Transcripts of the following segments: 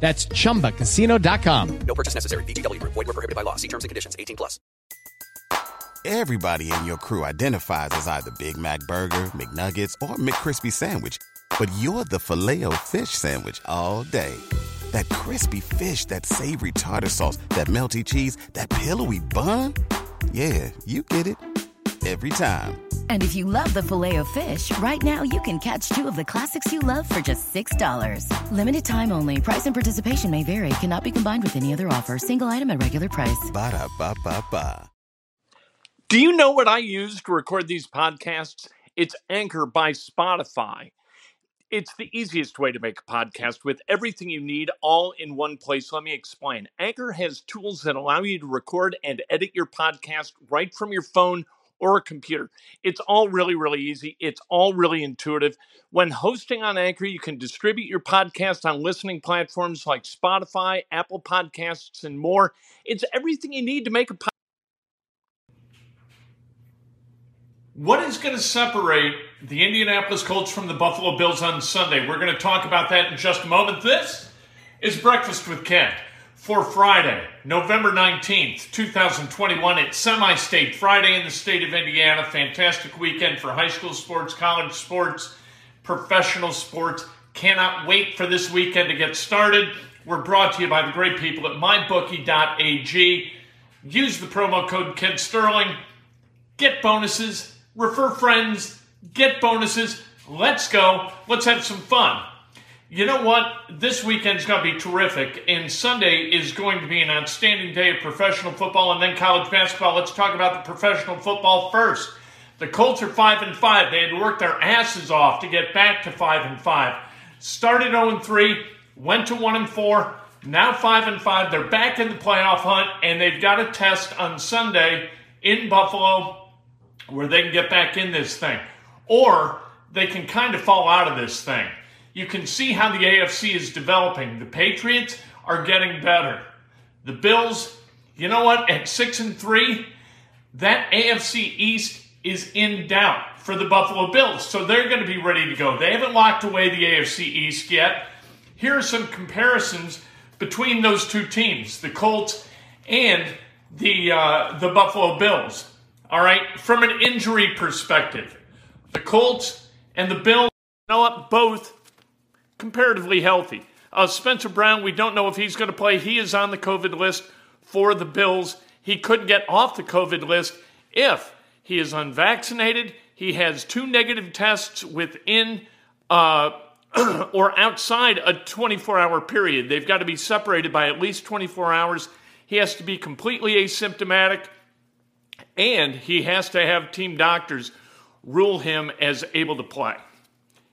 That's chumbacasino.com. No purchase necessary. VGW Group. Void were prohibited by law. See terms and conditions. 18 plus. Everybody in your crew identifies as either Big Mac Burger, McNuggets, or McCrispy Sandwich. But you're the filet fish Sandwich all day. That crispy fish, that savory tartar sauce, that melty cheese, that pillowy bun. Yeah, you get it. Every time. And if you love the filet of fish, right now you can catch two of the classics you love for just $6. Limited time only. Price and participation may vary. Cannot be combined with any other offer. Single item at regular price. Ba da ba ba ba. Do you know what I use to record these podcasts? It's Anchor by Spotify. It's the easiest way to make a podcast with everything you need all in one place. Let me explain. Anchor has tools that allow you to record and edit your podcast right from your phone or a computer. It's all really, really easy. It's all really intuitive. When hosting on Anchor, you can distribute your podcast on listening platforms like Spotify, Apple Podcasts, and more. It's everything you need to make a podcast. What is going to separate the Indianapolis Colts from the Buffalo Bills on Sunday? We're going to talk about that in just a moment. This is Breakfast with Kent for Friday, November 19th, 2021. It's semi state Friday in the state of Indiana. Fantastic weekend for high school sports, college sports, professional sports. Cannot wait for this weekend to get started. We're brought to you by the great people at mybookie.ag. Use the promo code Kent Sterling. Get bonuses, refer friends, get bonuses. Let's go. Let's have some fun. You know what? This weekend's going to be terrific, and Sunday is going to be an outstanding day of professional football and then college basketball. Let's talk about the professional football first. The Colts are five and five. They had to work their asses off to get back to five and five. Started 0 and 3, went to 1 and 4, now 5 and 5. They're back in the playoff hunt, and they've got a test on Sunday in Buffalo where they can get back in this thing. Or they can kind of fall out of this thing you can see how the AFC is developing. The Patriots are getting better. The Bills, you know what? At 6 and 3, that AFC East is in doubt for the Buffalo Bills. So they're going to be ready to go. They haven't locked away the AFC East yet. Here are some comparisons between those two teams, the Colts and the uh, the Buffalo Bills. All right, from an injury perspective, the Colts and the Bills, you know what? Both comparatively healthy. Uh, Spencer Brown, we don't know if he's going to play. He is on the COVID list for the Bills. He could get off the COVID list if he is unvaccinated, he has two negative tests within uh, or outside a 24 hour period. They've got to be separated by at least 24 hours. He has to be completely asymptomatic, and he has to have team doctors rule him as able to play.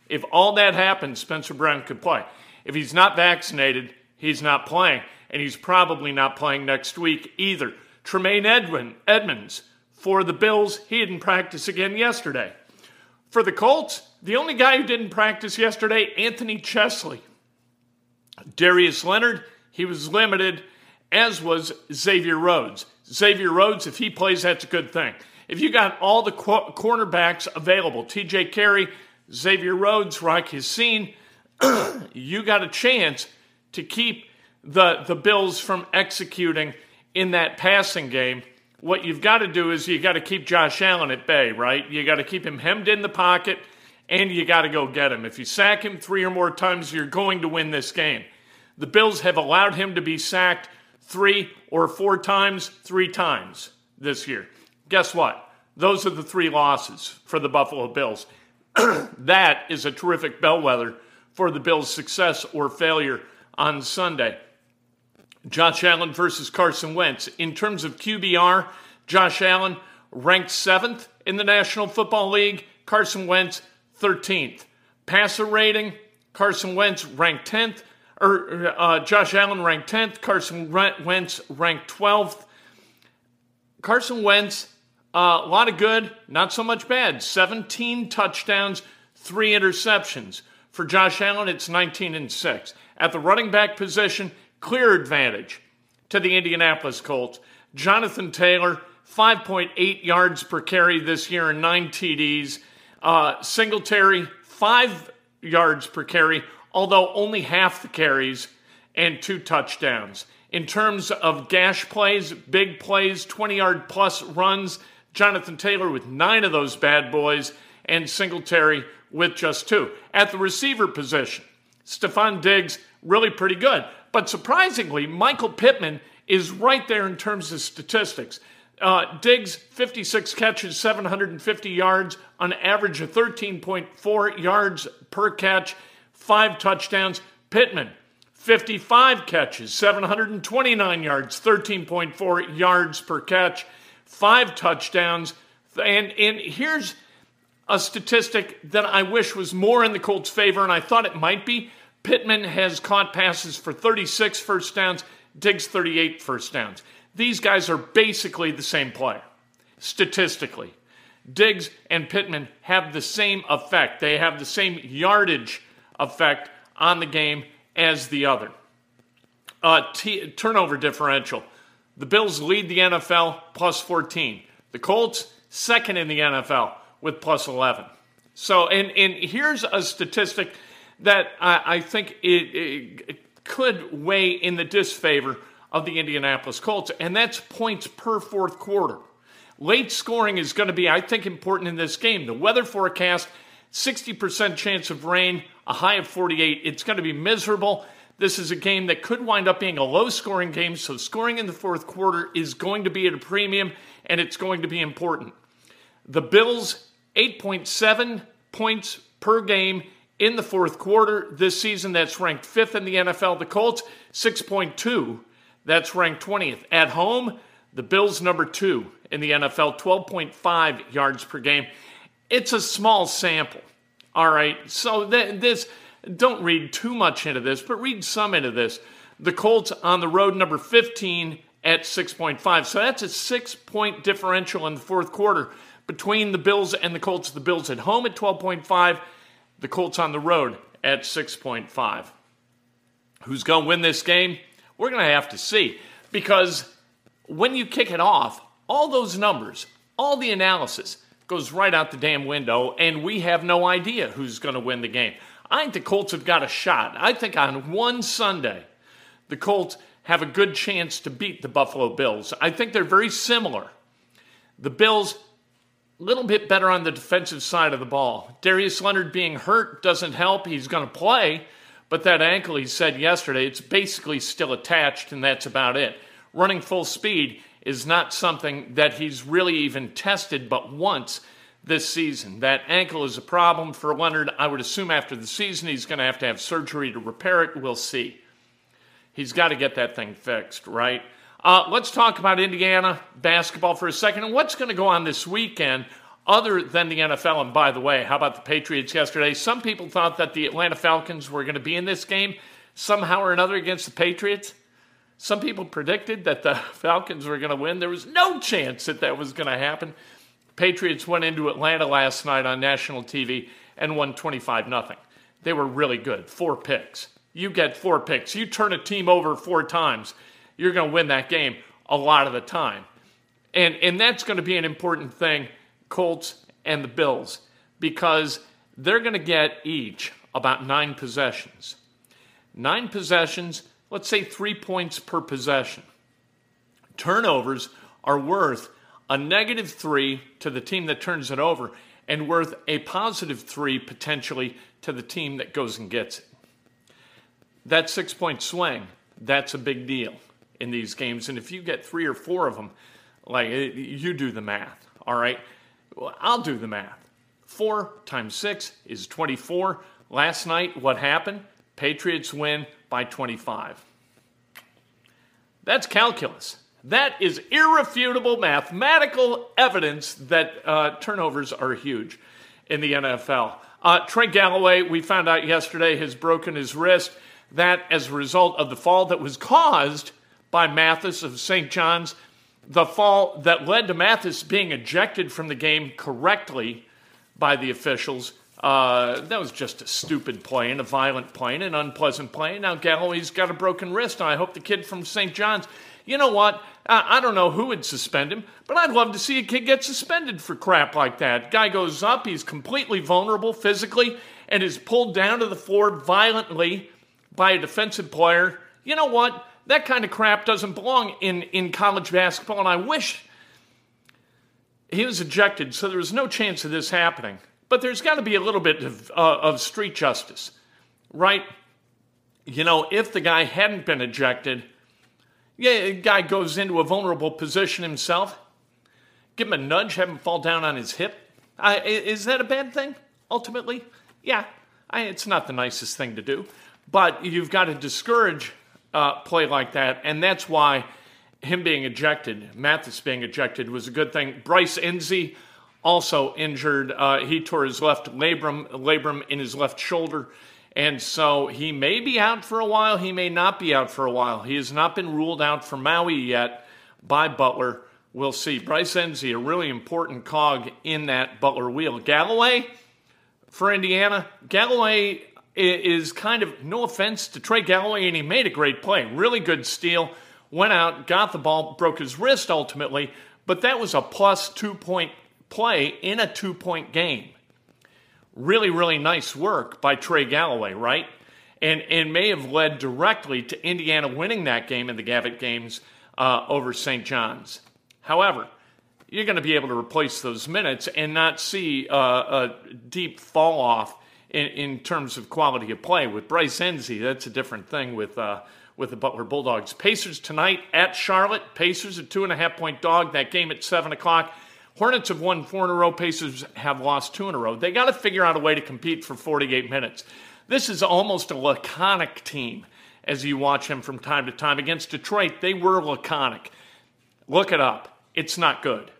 If all that happens, Spencer Brown could play. If he's not vaccinated, he's not playing. And he's probably not playing next week either. Tremaine Edwin, Edmunds for the Bills, he didn't practice again yesterday. For the Colts, the only guy who didn't practice yesterday, Anthony Chesley. Darius Leonard, he was limited, as was Xavier Rhodes. Xavier Rhodes, if he plays, that's a good thing. If you got all the cornerbacks available, TJ Carrie, Xavier Rhodes, Rock Ya-Sin, you got a chance to keep the, the Bills from executing in that passing game. What you've got to do is you got to keep Josh Allen at bay, right? You got to keep him hemmed in the pocket, and you got to go get him. If you sack him three or more times, you're going to win this game. The Bills have allowed him to be sacked three or four times, three times this year. Guess what? Those are the three losses for the Buffalo Bills. that is a terrific bellwether for the Bills' success or failure on Sunday. Josh Allen versus Carson Wentz. In terms of QBR, Josh Allen ranked seventh in the National Football League, Carson Wentz 13th. Passer rating, Carson Wentz ranked 10th, or uh, Josh Allen ranked 10th, Carson Wentz ranked 12th. Carson Wentz, uh, a lot of good, not so much bad. 17 touchdowns, three interceptions. For Josh Allen, it's 19 and 6. At the running back position, clear advantage to the Indianapolis Colts. Jonathan Taylor, 5.8 yards per carry this year and nine TDs. Uh, Singletary, five yards per carry, although only half the carries and two touchdowns. In terms of gash plays, big plays, 20 yard plus runs, Jonathan Taylor with nine of those bad boys, and Singletary with just two. At the receiver position, Stefon Diggs, really pretty good. But surprisingly, Michael Pittman is right there in terms of statistics. Uh, Diggs, 56 catches, 750 yards, on average of 13.4 yards per catch, five touchdowns. Pittman, 55 catches, 729 yards, 13.4 yards per catch, five touchdowns. And, and here's a statistic that I wish was more in the Colts' favor, and I thought it might be. Pittman has caught passes for 36 first downs, Diggs 38 first downs. These guys are basically the same player, statistically. Diggs and Pittman have the same effect. They have the same yardage effect on the game as the other. Uh, t- turnover differential. The Bills lead the NFL plus 14. The Colts, second in the NFL with plus 11. So, and, and here's a statistic that I, I think it, it could weigh in the disfavor of the Indianapolis Colts, and that's points per fourth quarter. Late scoring is going to be, I think, important in this game. The weather forecast 60% chance of rain, a high of 48. It's going to be miserable. This is a game that could wind up being a low scoring game, so scoring in the fourth quarter is going to be at a premium and it's going to be important. The Bills, 8.7 points per game in the fourth quarter this season. That's ranked fifth in the NFL. The Colts, 6.2. That's ranked 20th. At home, the Bills, number two in the NFL, 12.5 yards per game. It's a small sample. All right. So th- this, don't read too much into this, but read some into this. The Colts on the road, number 15 at 6.5. So that's a six point differential in the fourth quarter between the Bills and the Colts. The Bills at home at 12.5, the Colts on the road at 6.5. Who's going to win this game? We're going to have to see because when you kick it off, all those numbers, all the analysis goes right out the damn window, and we have no idea who's going to win the game. I think the Colts have got a shot. I think on one Sunday, the Colts have a good chance to beat the Buffalo Bills. I think they're very similar. The Bills, a little bit better on the defensive side of the ball. Darius Leonard being hurt doesn't help. He's going to play, but that ankle, he said yesterday, it's basically still attached, and that's about it. Running full speed is not something that he's really even tested but once this season. That ankle is a problem for Leonard. I would assume after the season he's going to have to have surgery to repair it. We'll see. He's got to get that thing fixed, right? Uh, let's talk about Indiana basketball for a second and what's going to go on this weekend other than the NFL. And by the way, how about the Patriots yesterday? Some people thought that the Atlanta Falcons were going to be in this game somehow or another against the Patriots. Some people predicted that the Falcons were going to win. There was no chance that that was going to happen. Patriots went into Atlanta last night on national TV and won 25 0. They were really good. Four picks. You get four picks. You turn a team over four times, you're going to win that game a lot of the time. And, and that's going to be an important thing, Colts and the Bills, because they're going to get each about nine possessions. Nine possessions, let's say three points per possession. Turnovers are worth a negative three to the team that turns it over, and worth a positive three potentially to the team that goes and gets it. That six point swing, that's a big deal in these games. And if you get three or four of them, like eh, you do the math, all right? Well, I'll do the math. Four times six is 24. Last night, what happened? Patriots win by 25. That's calculus. That is irrefutable mathematical evidence that uh, turnovers are huge in the NFL. Uh, Trent Galloway, we found out yesterday, has broken his wrist. That as a result of the fall that was caused by Mathis of St. John's. the fall that led to Mathis being ejected from the game correctly by the officials. Uh, that was just a stupid play and a violent play and an unpleasant play. Now Galloway's got a broken wrist, and I hope the kid from St. John's. You know what? I, I don't know who would suspend him, but I'd love to see a kid get suspended for crap like that. Guy goes up, he's completely vulnerable physically, and is pulled down to the floor violently by a defensive player. You know what? That kind of crap doesn't belong in, in college basketball, and I wish he was ejected, so there was no chance of this happening. But there's got to be a little bit of, uh, of street justice, right? You know, if the guy hadn't been ejected, yeah, the guy goes into a vulnerable position himself. Give him a nudge, have him fall down on his hip. Uh, is that a bad thing, ultimately? Yeah, I, it's not the nicest thing to do. But you've got to discourage uh, play like that, and that's why him being ejected, Mathis being ejected, was a good thing. Bryce Nze also injured. Uh, he tore his left labrum, labrum in his left shoulder. And so he may be out for a while. He may not be out for a while. He has not been ruled out for Maui yet by Butler. We'll see. Bryce Nze, a really important cog in that Butler wheel. Galloway for Indiana. Galloway is kind of, no offense to Trey Galloway, and he made a great play. Really good steal. Went out, got the ball, broke his wrist ultimately, but that was a plus two point play in a two point game. Really, really nice work by Trey Galloway, right? And, and may have led directly to Indiana winning that game in the Gavitt games uh, over St. John's. However, you're going to be able to replace those minutes and not see uh, a deep fall off in, in, terms of quality of play. With Bryce Nze, that's a different thing with, uh, with the Butler Bulldogs. Pacers tonight at Charlotte. Pacers a two and a half point dog. That game at 7 o'clock. Hornets have won four in a row. Pacers have lost two in a row. They got to figure out a way to compete for 48 minutes. This is almost a laconic team as you watch him from time to time. Against Detroit, they were laconic. Look it up. It's not good.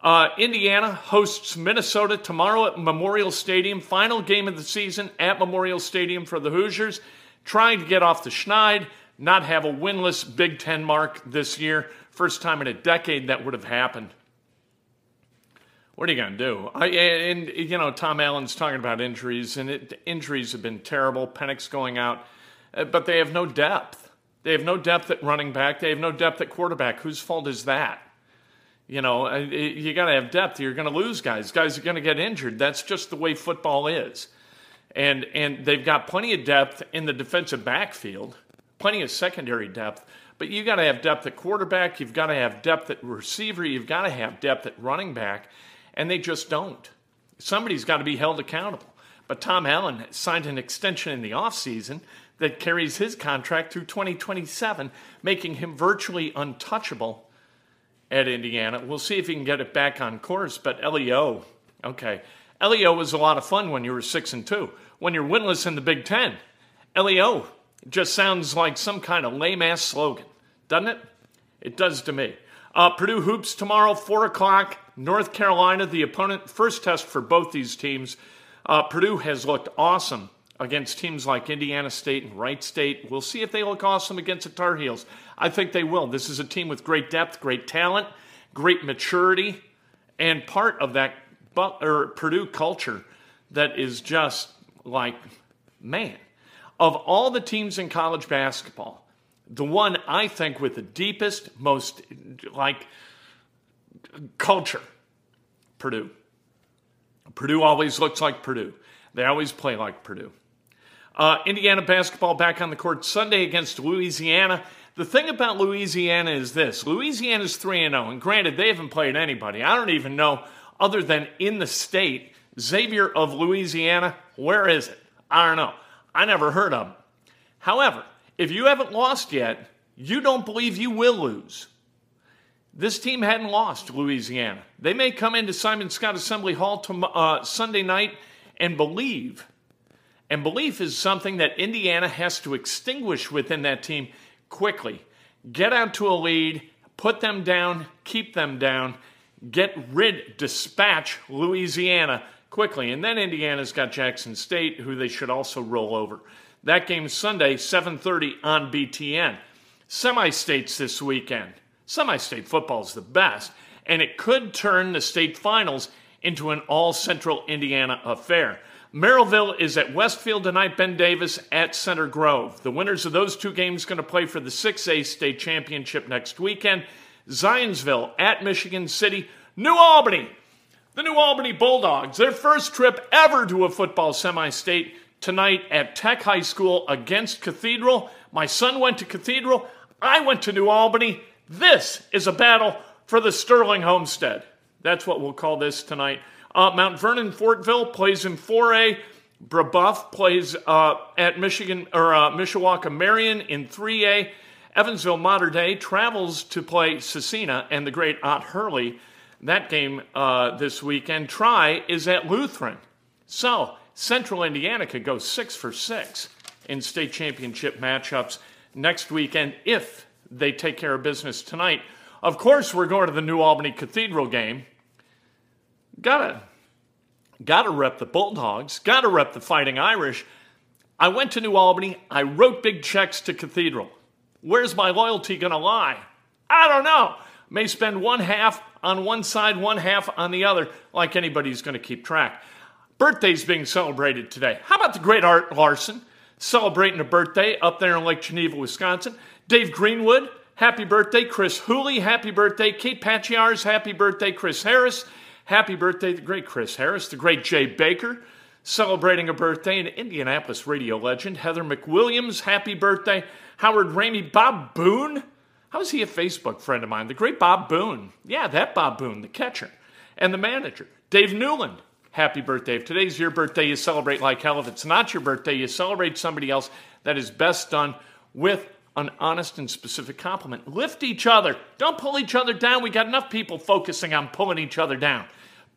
Uh, Indiana hosts Minnesota tomorrow at Memorial Stadium. Final game of the season at Memorial Stadium for the Hoosiers. Trying to get off the schneid, not have a winless Big Ten mark this year. First time in a decade that would have happened what are you going to do? I, and, you know, Tom Allen's talking about injuries, and it, injuries have been terrible. Penix going out, uh, but they have no depth. They have no depth at running back. They have no depth at quarterback. Whose fault is that? You know, uh, you got to have depth. You're going to lose guys. Guys are going to get injured. That's just the way football is. And and they've got plenty of depth in the defensive backfield, plenty of secondary depth. But you got to have depth at quarterback. You've got to have depth at receiver. You've got to have depth at running back and they just don't. Somebody's got to be held accountable. But Tom Allen signed an extension in the offseason that carries his contract through 2027, making him virtually untouchable at Indiana. We'll see if he can get it back on course. But LEO, okay. LEO was a lot of fun when you were 6 and 2. When you're winless in the Big Ten, LEO just sounds like some kind of lame ass slogan, doesn't it? It does to me. Uh, Purdue Hoops tomorrow, 4 o'clock. North Carolina, the opponent, first test for both these teams. Uh, Purdue has looked awesome against teams like Indiana State and Wright State. We'll see if they look awesome against the Tar Heels. I think they will. This is a team with great depth, great talent, great maturity, and part of that Purdue culture that is just like, man, of all the teams in college basketball, the one I think with the deepest, most like culture, Purdue. Purdue always looks like Purdue. They always play like Purdue. Uh, Indiana basketball back on the court Sunday against Louisiana. The thing about Louisiana is this Louisiana's 3 0, and granted, they haven't played anybody. I don't even know, other than in the state, Xavier of Louisiana, where is it? I don't know. I never heard of him. However, if you haven't lost yet, you don't believe you will lose. This team hadn't lost Louisiana. They may come into Simon Skjodt Assembly Hall to, uh, Sunday night and believe. And belief is something that Indiana has to extinguish within that team quickly. Get out to a lead, put them down, keep them down, get rid, dispatch Louisiana quickly. And then Indiana's got Jackson State, who they should also roll over. That game Sunday, 7:30 on BTN. Semi-states this weekend. Semi state football is the best, and it could turn the state finals into an all central Indiana affair. Merrillville is at Westfield tonight, Ben Davis at Center Grove. The winners of those two games going to play for the 6A state championship next weekend. Zionsville at Michigan City, New Albany. The New Albany Bulldogs, their first trip ever to a football semi state tonight at Tech High School against Cathedral. My son went to Cathedral. I went to New Albany. This is a battle for the Sterling Homestead. That's what we'll call this tonight. Uh, Mount Vernon Fortville plays in 4A. Brebeuf plays uh, at Michigan or uh, Mishawaka Marian in 3A. Evansville Mater Dei travels to play Scecina and the great Ott Hurrle. That game uh, this weekend. Try is at Lutheran. So Central Indiana could go six for six in state championship matchups next weekend if they take care of business tonight. Of course, we're going to the New Albany Cathedral game. Gotta, gotta rep the Bulldogs. Gotta rep the Fighting Irish. I went to New Albany. I wrote big checks to Cathedral. Where's my loyalty gonna lie? I don't know. May spend one half on one side, one half on the other, like anybody's gonna keep track. Birthday's being celebrated today. How about the great Art Larson celebrating a birthday up there in Lake Geneva, Wisconsin? Dave Greenwood, happy birthday. Chris Hooley, happy birthday. Kate Pachiars, happy birthday. Chris Harris, happy birthday. The great Chris Harris. The great Jay Baker, celebrating a birthday. An Indianapolis radio legend. Heather McWilliams, happy birthday. Howard Ramey, Bob Boone. How is he a Facebook friend of mine? The great Bob Boone. Yeah, that Bob Boone, the catcher. And the manager, Dave Newland. Happy birthday. If today's your birthday, you celebrate like hell. If it's not your birthday, you celebrate somebody else that is best done with an honest and specific compliment. Lift each other. Don't pull each other down. We got enough people focusing on pulling each other down.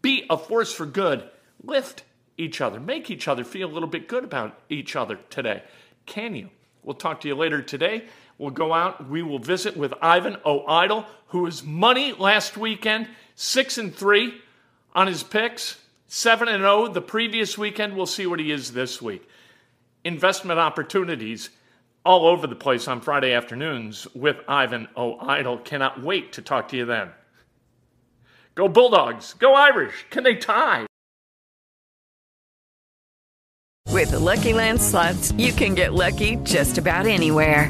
Be a force for good. Lift each other. Make each other feel a little bit good about each other today. Can you? We'll talk to you later today. We'll go out. We will visit with Ivan O'Idle, who was money last weekend, six and three on his picks, seven and zero the previous weekend. We'll see what he is this week. Investment opportunities all over the place on Friday afternoons with Ivan oh, O'Idle. Cannot wait to talk to you then. Go Bulldogs. Go Irish. Can they tie? With the Lucky Land slots, you can get lucky just about anywhere.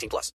18 plus.